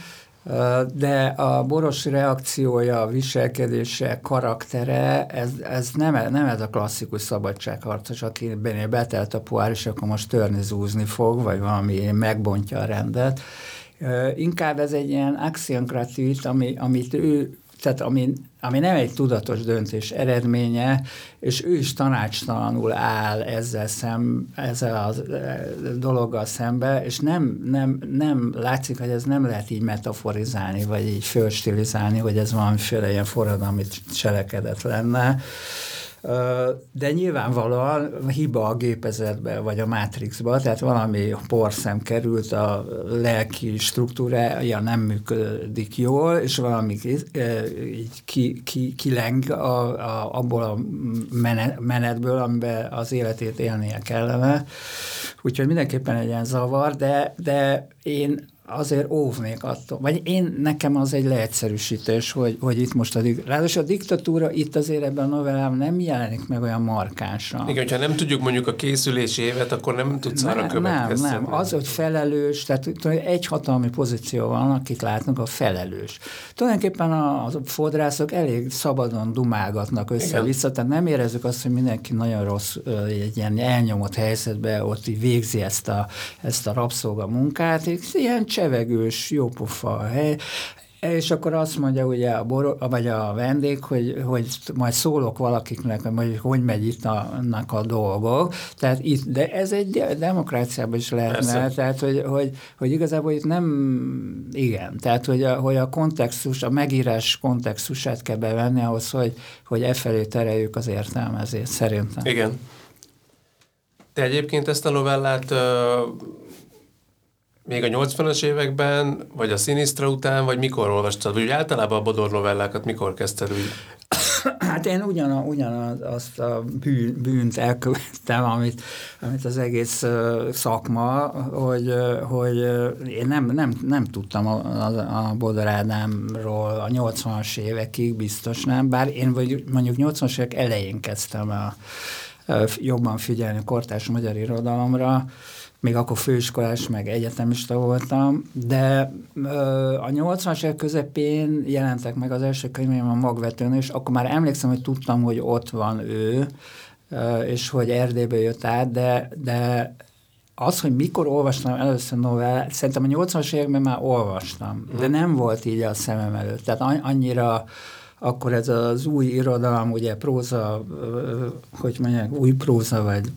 de a boros reakciója, viselkedése, karaktere, ez, ez nem, nem ez a klasszikus szabadságharcos, aki betelt a poár, és akkor most törni, zúzni fog, vagy valami megbontja a rendet. Inkább ez egy ilyen axion ami, amit ő tehát ami, ami nem egy tudatos döntés eredménye, és ő is tanácstalanul áll ezzel, szem, ezzel a e, dologgal szembe, és nem, nem, nem látszik, hogy ez nem lehet így metaforizálni, vagy így fölstilizálni, hogy ez valamiféle ilyen forradalmi cselekedet lenne, de nyilvánvalóan hiba a gépezetbe, vagy a mátrixba, tehát valami porszem került, a lelki struktúrája nem működik jól, és valami így ki, ki, kileng a, a, abból a menetből, amiben az életét élnie kellene. Úgyhogy mindenképpen egy ilyen zavar, de, de én azért óvnék attól, vagy én, nekem az egy leegyszerűsítés, hogy, hogy itt most a, ráadásul a diktatúra itt azért ebben a novellában nem jelenik meg olyan markánsan. Igen, hogyha nem tudjuk mondjuk a készülési évet, akkor nem tudsz ne, arra következtetni. Nem, nem, az, hogy felelős, tehát egy hatalmi pozíció van, akit látnak, a felelős. Tulajdonképpen a, a fodrászok elég szabadon dumálgatnak össze-vissza, tehát nem érezzük azt, hogy mindenki nagyon rossz, egy ilyen elnyomott helyzetben ott végzi ezt a, ezt a rabszolga munkát, ilyen csevegős, jópofa hely. És akkor azt mondja ugye a, bor, vagy a vendég, hogy, hogy majd szólok valakiknek, hogy hogy megy itt a, a dolgok. Tehát itt, de ez egy demokráciában is lehetne, Persze. tehát hogy, hogy, hogy igazából itt nem, igen, tehát hogy a, hogy a kontextus, a megírás kontextusát kell bevenni ahhoz, hogy, hogy e felé tereljük az értelmezést, szerintem. Igen. Te egyébként ezt a novellát még a 80-as években, vagy a Sinistra után, vagy mikor olvastad? Vagy általában a Bodor novellákat mikor kezdted úgy? Hát én ugyan, ugyanaz azt a bűn, bűnt elkövettem, amit, amit az egész szakma, hogy, hogy én nem, nem, nem tudtam a, a, a Bodor Ádámról a 80-as évekig, biztos nem, bár én vagy mondjuk 80-as évek elején kezdtem a, a, jobban figyelni a kortárs magyar irodalomra, még akkor főiskolás, meg egyetemista voltam, de a 80-as évek közepén jelentek meg az első könyveim a magvetőn, és akkor már emlékszem, hogy tudtam, hogy ott van ő, és hogy Erdélybe jött át, de, de az, hogy mikor olvastam először novellát, szerintem a 80-as években már olvastam, de nem volt így a szemem előtt. Tehát annyira akkor ez az új irodalom, ugye próza, hogy mondják, új próza, vagy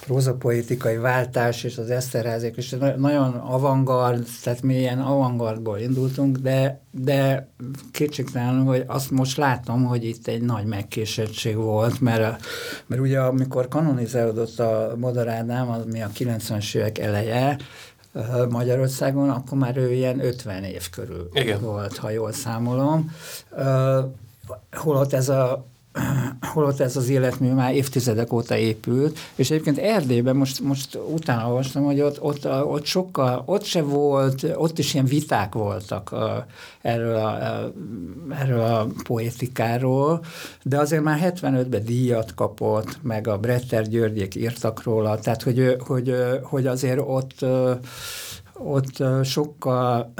prózapoetikai váltás és az Eszterházék, és nagyon avantgard, tehát mi ilyen avantgardból indultunk, de, de kétségtelenül, hogy azt most látom, hogy itt egy nagy megkésettség volt, mert, mert ugye amikor kanonizálódott a Modar Ádám, az mi a 90-es évek eleje, Magyarországon, akkor már ő ilyen 50 év körül Igen. volt, ha jól számolom. Holott ez a holott ez az életmű már évtizedek óta épült, és egyébként Erdélyben most, most utána olvastam, hogy ott, ott, ott sokkal, ott se volt, ott is ilyen viták voltak a, erről, a, erről a poétikáról, de azért már 75-ben díjat kapott, meg a Bretter Györgyék írtak róla, tehát hogy, hogy, hogy azért ott ott sokkal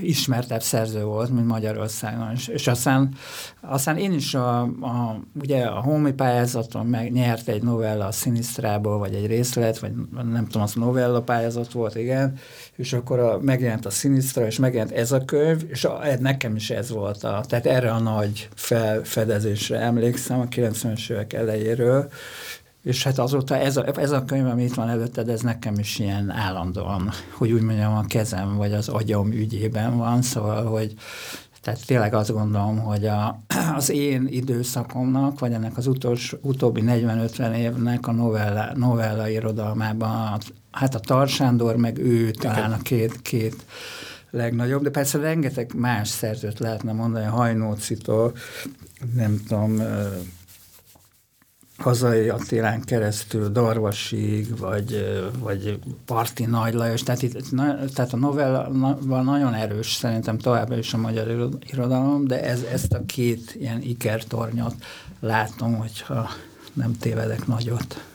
ismertebb szerző volt, mint Magyarországon. És aztán, aztán én is a, a, ugye a homi pályázaton megnyert egy novella a Sinisztrából, vagy egy részlet, vagy nem tudom, az novella pályázat volt, igen, és akkor a, megjelent a Sinisztra, és megjelent ez a könyv, és a, nekem is ez volt a, tehát erre a nagy felfedezésre emlékszem a 90-es évek elejéről, és hát azóta ez a, ez a könyv, ami itt van előtted, ez nekem is ilyen állandóan, hogy úgy mondjam, a kezem vagy az agyam ügyében van, szóval, hogy tehát tényleg azt gondolom, hogy a, az én időszakomnak, vagy ennek az utolsó, utóbbi 40-50 évnek a novella, novella irodalmában, hát a Tarsándor, meg ő talán a két, két legnagyobb, de persze rengeteg más szerzőt lehetne mondani, Hajnócitól, nem tudom, hazai Attilán keresztül Darvasig, vagy, vagy Parti Nagy Lajos, tehát, itt, tehát a novella nagyon erős szerintem továbbra is a magyar irodalom, de ez, ezt a két ilyen ikertornyot látom, hogyha nem tévedek nagyot.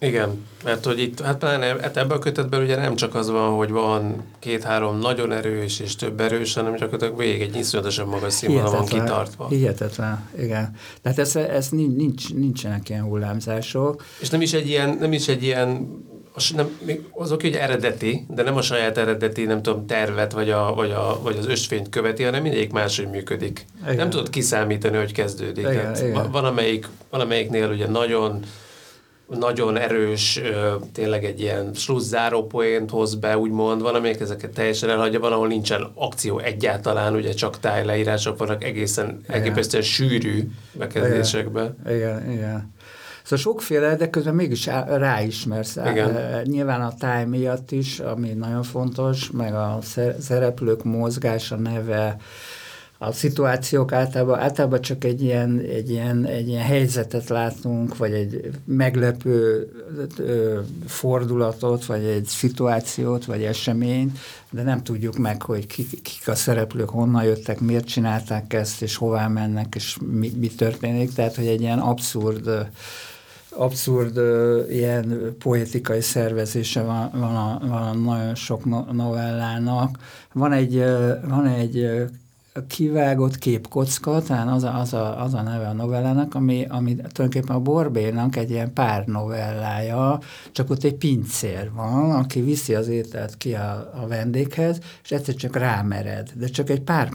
Igen, mert hogy itt, hát pláne hát ebben a kötetben ugye nem csak az van, hogy van két-három nagyon erős és több erős, hanem csak végig egy iszonyatosan magas színvonal van kitartva. Hihetetlen, igen. Tehát ez, ez nincs, nincsenek ilyen hullámzások. És nem is egy ilyen, nem is egy ilyen nem, az oké, hogy eredeti, de nem a saját eredeti, nem tudom, tervet, vagy, a, vagy, a, vagy az ösvényt követi, hanem mindegyik máshogy működik. Igen. Nem tudod kiszámítani, hogy kezdődik. Igen, Tehát igen. Van, amelyik, van amelyiknél ugye nagyon nagyon erős, tényleg egy ilyen slusszáró poént hoz be, úgymond, valamelyik ezeket teljesen elhagyja, van, ahol nincsen akció egyáltalán, ugye csak tájleírások vannak egészen elképesztően sűrű bekezdésekben. Igen, igen. igen. Szóval sokféle, de közben mégis ráismersz. Igen. Nyilván a táj miatt is, ami nagyon fontos, meg a szereplők mozgása, neve, a szituációk általában, általában csak egy ilyen, egy, ilyen, egy ilyen helyzetet látunk, vagy egy meglepő ö, fordulatot, vagy egy szituációt, vagy eseményt, de nem tudjuk meg, hogy kik, kik a szereplők, honnan jöttek, miért csinálták ezt, és hová mennek, és mi, mi történik. Tehát, hogy egy ilyen abszurd abszurd ilyen poetikai szervezése van, van, a, van a nagyon sok novellának. Van egy, van egy kivágott képkocka, talán az a, az a, az a neve a novellának, ami, ami tulajdonképpen a Borbénak egy ilyen pár novellája, csak ott egy pincér van, aki viszi az ételt ki a, a vendéghez, és egyszer csak rámered, de csak egy pár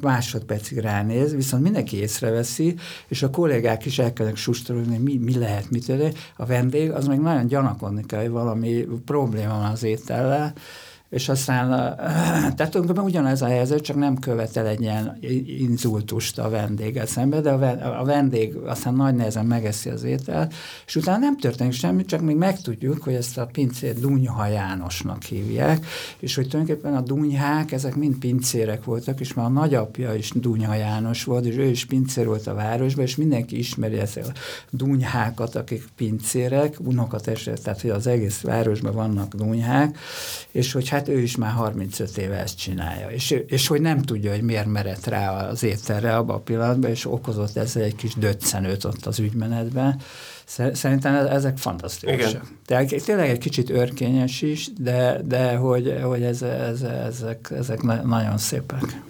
másodpercig ránéz, viszont mindenki észreveszi, és a kollégák is elkezdenek sustorolni, mi, mi lehet, mit a vendég, az meg nagyon gyanakodni kell, hogy valami probléma van az étellel, és aztán, tehát tulajdonképpen ugyanez a helyzet, csak nem követel egy ilyen inzultust a vendéggel szembe, de a vendég aztán nagy nehezen megeszi az ételt, és utána nem történik semmi, csak még megtudjuk, hogy ezt a pincét Dunyha Jánosnak hívják, és hogy tulajdonképpen a dunyhák, ezek mind pincérek voltak, és már a nagyapja is Dunyha János volt, és ő is pincér volt a városban, és mindenki ismeri ezt a dunyhákat, akik pincérek, unokatestet, tehát hogy az egész városban vannak dunyhák, és hogy hát ő is már 35 éve ezt csinálja, és, és hogy nem tudja, hogy miért merett rá az ételre abban a pillanatban, és okozott ezzel egy kis döccenőt ott az ügymenetben. Szerintem ezek fantasztikusak. Tehát tényleg egy kicsit örkényes is, de, de hogy, hogy ez, ez, ezek, ezek nagyon szépek.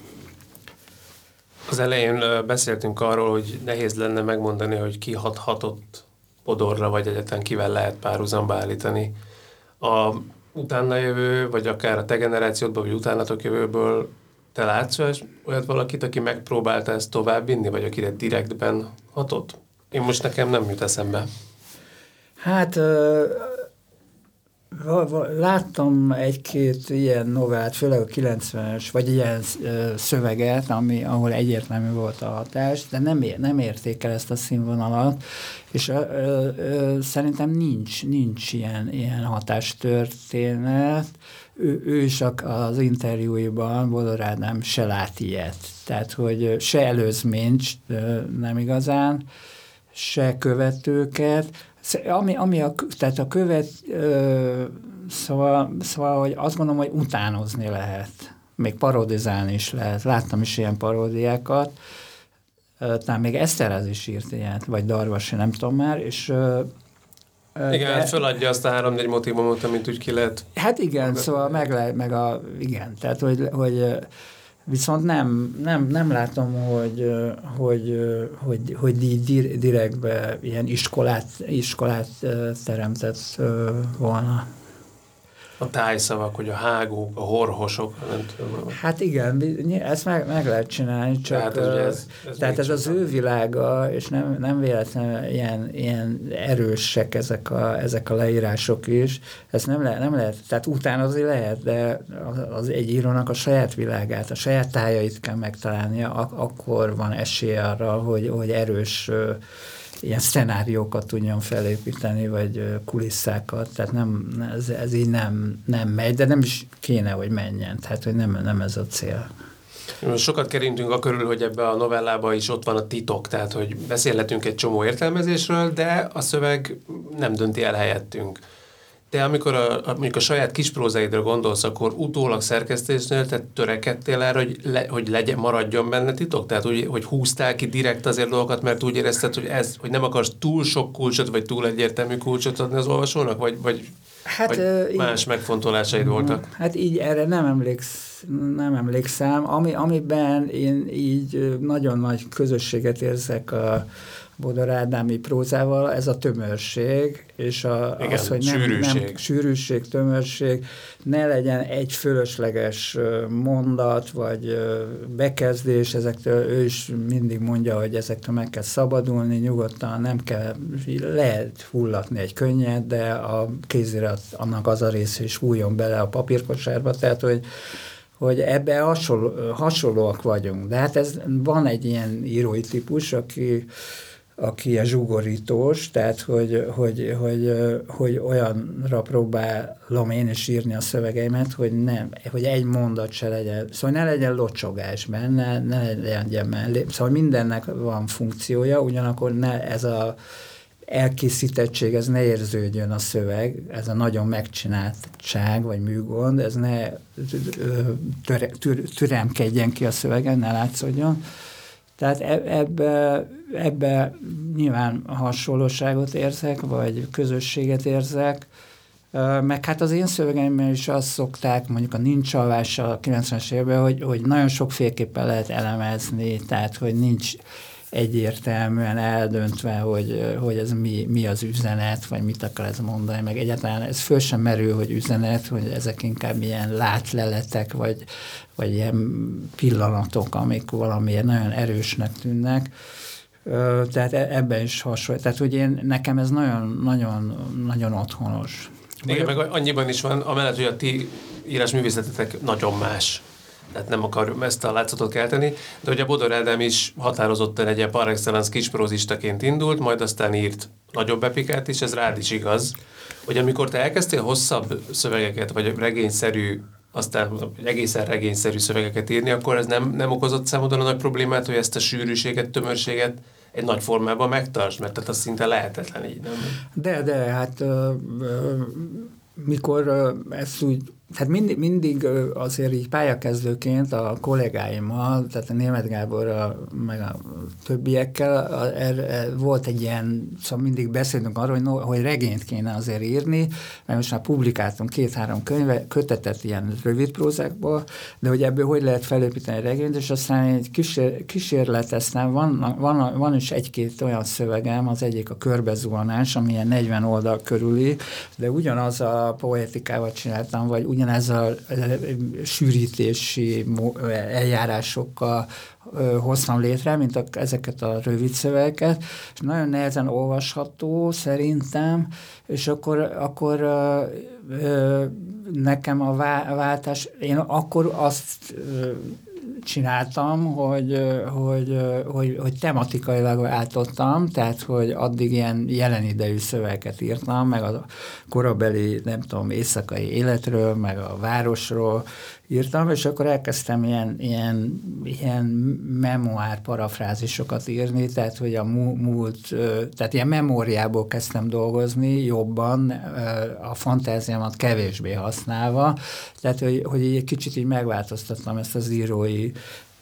Az elején beszéltünk arról, hogy nehéz lenne megmondani, hogy ki hathatott Podorra, vagy egyetlen kivel lehet párhuzamba állítani. A utána jövő, vagy akár a te generációdból, vagy utánatok jövőből te látsz olyat valakit, aki megpróbálta ezt továbbvinni, vagy akire direktben hatott? Én most nekem nem jut eszembe. Hát Láttam egy-két ilyen novát, főleg a 90-es, vagy ilyen szöveget, ami, ahol egyértelmű volt a hatás, de nem, nem érték el ezt a színvonalat, és ö, ö, szerintem nincs, nincs ilyen, ilyen hatástörténet. Ő, ő is az interjúiban, Bodor Ádám se lát ilyet. Tehát, hogy se előzményt nem igazán, se követőket, ami, ami a, tehát a követ, ö, szóval, szóval, hogy azt gondolom, hogy utánozni lehet. Még parodizálni is lehet. Láttam is ilyen paródiákat. Talán még Eszterez is írt ilyet, vagy Darvasi, nem tudom már, és igen, de, hát föladja azt a három-négy motivumot, amit úgy ki lehet. Hát igen, szóval meg, lehet, meg a, igen, tehát hogy, hogy Viszont nem, nem, nem látom, hogy, hogy, hogy, hogy direktbe ilyen iskolát, iskolát teremtett volna a tájszavak, hogy a hágók, a horhosok, nem tudom. Hát igen, ezt meg, meg lehet csinálni, csak tehát ez, ez, ez, tehát ez az ő világa, és nem, nem véletlenül ilyen, ilyen erősek ezek a, ezek a leírások is, ezt nem, le, nem lehet, tehát utánozni lehet, de az egy írónak a saját világát, a saját tájait kell megtalálnia, ak- akkor van esély arra, hogy, hogy erős ilyen szenáriókat tudjon felépíteni, vagy kulisszákat, tehát nem, ez, ez így nem, nem megy, de nem is kéne, hogy menjen, tehát hogy nem, nem ez a cél. Sokat kerintünk a körül, hogy ebbe a novellába is ott van a titok, tehát hogy beszélhetünk egy csomó értelmezésről, de a szöveg nem dönti el helyettünk. Te amikor a, amikor a saját kis prózáidra gondolsz, akkor utólag szerkesztésnél te törekedtél erre, hogy, le, hogy legyen, maradjon benne titok? Tehát úgy, hogy húztál ki direkt azért dolgokat, mert úgy érezted, hogy, ez, hogy nem akarsz túl sok kulcsot, vagy túl egyértelmű kulcsot adni az olvasónak, vagy, vagy, hát, vagy más így, megfontolásaid voltak? Hát így erre nem emléksz, nem emlékszem. Ami, amiben én így nagyon nagy közösséget érzek a, Bodor Ádámi prózával, ez a tömörség, és a, Igen, az, hogy nem, sűrűség. nem sűrűség, tömörség, ne legyen egy fölösleges mondat, vagy bekezdés, ezektől ő is mindig mondja, hogy ezektől meg kell szabadulni, nyugodtan nem kell, lehet hullatni egy könnyet, de a kézirat annak az a része is hújjon bele a papírkosárba, tehát hogy hogy ebbe hasonló, hasonlóak vagyunk. De hát ez van egy ilyen írói típus, aki aki ilyen zsugorítós, tehát hogy, hogy, hogy, hogy olyanra próbálom én is írni a szövegeimet, hogy, nem, hogy egy mondat se legyen, szóval ne legyen locsogás benne, ne legyen mellé, szóval mindennek van funkciója, ugyanakkor ne ez a elkészítettség, ez ne érződjön a szöveg, ez a nagyon megcsináltság, vagy műgond, ez ne türemkedjen ki a szövegen, ne látszódjon, tehát e, ebbe, ebbe nyilván hasonlóságot érzek, vagy közösséget érzek, Meg hát az én szövegeimben is azt szokták, mondjuk a nincs alvása a 90-es évben, hogy, hogy nagyon sokféleképpen lehet elemezni, tehát hogy nincs egyértelműen eldöntve, hogy, hogy ez mi, mi az üzenet, vagy mit akar ez mondani, meg egyáltalán ez föl sem merül, hogy üzenet, hogy ezek inkább ilyen látleletek, vagy, vagy ilyen pillanatok, amik valamiért nagyon erősnek tűnnek. Tehát e, ebben is hasonló. Tehát, hogy én, nekem ez nagyon, nagyon, nagyon otthonos. Igen, meg annyiban is van, amellett, hogy a ti írásművészetetek nagyon más tehát nem akar ezt a látszatot kelteni, de hogy a Bodor Ádám is határozottan egy par excellence kisprózistaként indult, majd aztán írt nagyobb epikát is, ez rád is igaz, hogy amikor te elkezdtél hosszabb szövegeket, vagy regényszerű aztán egészen regényszerű szövegeket írni, akkor ez nem, nem okozott számodra nagy problémát, hogy ezt a sűrűséget, tömörséget egy nagy formában megtartsd, mert tehát az szinte lehetetlen így, nem? De, de, hát mikor ezt úgy Hát mindig, mindig azért így pályakezdőként a kollégáimmal, tehát a Német Gáborral, meg a többiekkel er, volt egy ilyen, szóval mindig beszéltünk arról, hogy, no, hogy regényt kéne azért írni, mert most már publikáltunk két-három könyve, kötetet ilyen rövid prózákból, de hogy ebből hogy lehet felépíteni regényt, és aztán egy kísér, kísérleteztem, van, van, van is egy-két olyan szövegem, az egyik a körbezuhanás, ami ilyen 40 oldal körüli, de ugyanaz a poetikával csináltam, vagy ugyanez a sűrítési eljárásokkal hoztam létre, mint a, ezeket a rövid szövegeket, és nagyon nehezen olvasható szerintem, és akkor, akkor nekem a váltás, én akkor azt csináltam, hogy, hogy, hogy, hogy tematikailag váltottam, tehát hogy addig ilyen jelen idejű szövegeket írtam, meg a korabeli, nem tudom, éjszakai életről, meg a városról írtam, és akkor elkezdtem ilyen, ilyen, ilyen memoár parafrázisokat írni, tehát hogy a múlt, tehát ilyen memóriából kezdtem dolgozni jobban, a fantáziámat kevésbé használva, tehát hogy, hogy egy kicsit így megváltoztattam ezt az írói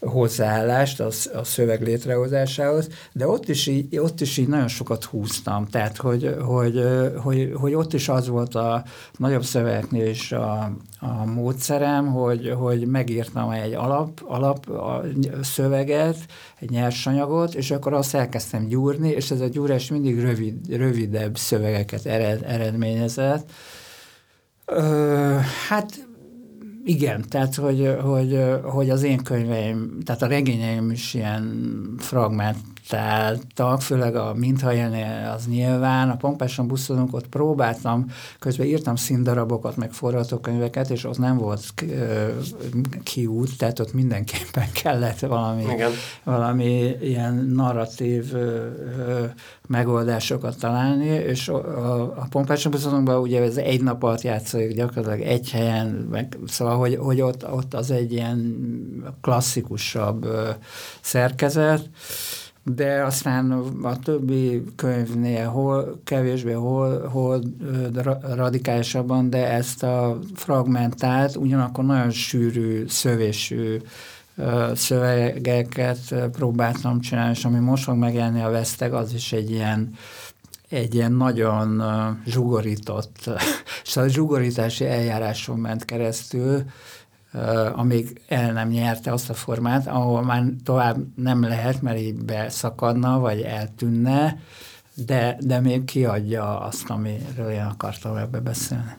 hozzáállást a, a szöveg létrehozásához, de ott is, így, ott is így nagyon sokat húztam, tehát hogy, hogy, hogy, hogy ott is az volt a nagyobb szövegeknél is a, a módszerem, hogy, hogy megírtam egy alap, alap a szöveget, egy nyersanyagot, és akkor azt elkezdtem gyúrni, és ez a gyúrás mindig rövid, rövidebb szövegeket ered, eredményezett. Ö, hát igen, tehát hogy, hogy, hogy az én könyveim, tehát a regényeim is ilyen fragmentáltak, főleg a Minthajelnél az nyilván, a Pompáson buszolunk, ott próbáltam, közben írtam színdarabokat, meg forgatókönyveket, és az nem volt kiút, tehát ott mindenképpen kellett valami, Igen. valami ilyen narratív megoldásokat találni, és a, a Pompáson buszolunkban ugye ez egy nap alatt játszik gyakorlatilag egy helyen, meg, szóval, hogy, hogy ott, ott az egy ilyen klasszikusabb szerkezet, de aztán a többi könyvnél hol kevésbé, hol, hol radikálisabban, de ezt a fragmentált, ugyanakkor nagyon sűrű, szövésű szövegeket próbáltam csinálni, és ami most fog megjelenni a Veszteg, az is egy ilyen, egy ilyen nagyon zsugorított, és a zsugorítási eljáráson ment keresztül, amíg el nem nyerte azt a formát, ahol már tovább nem lehet, mert így beszakadna, vagy eltűnne, de, de még kiadja azt, amiről én akartam ebbe beszélni.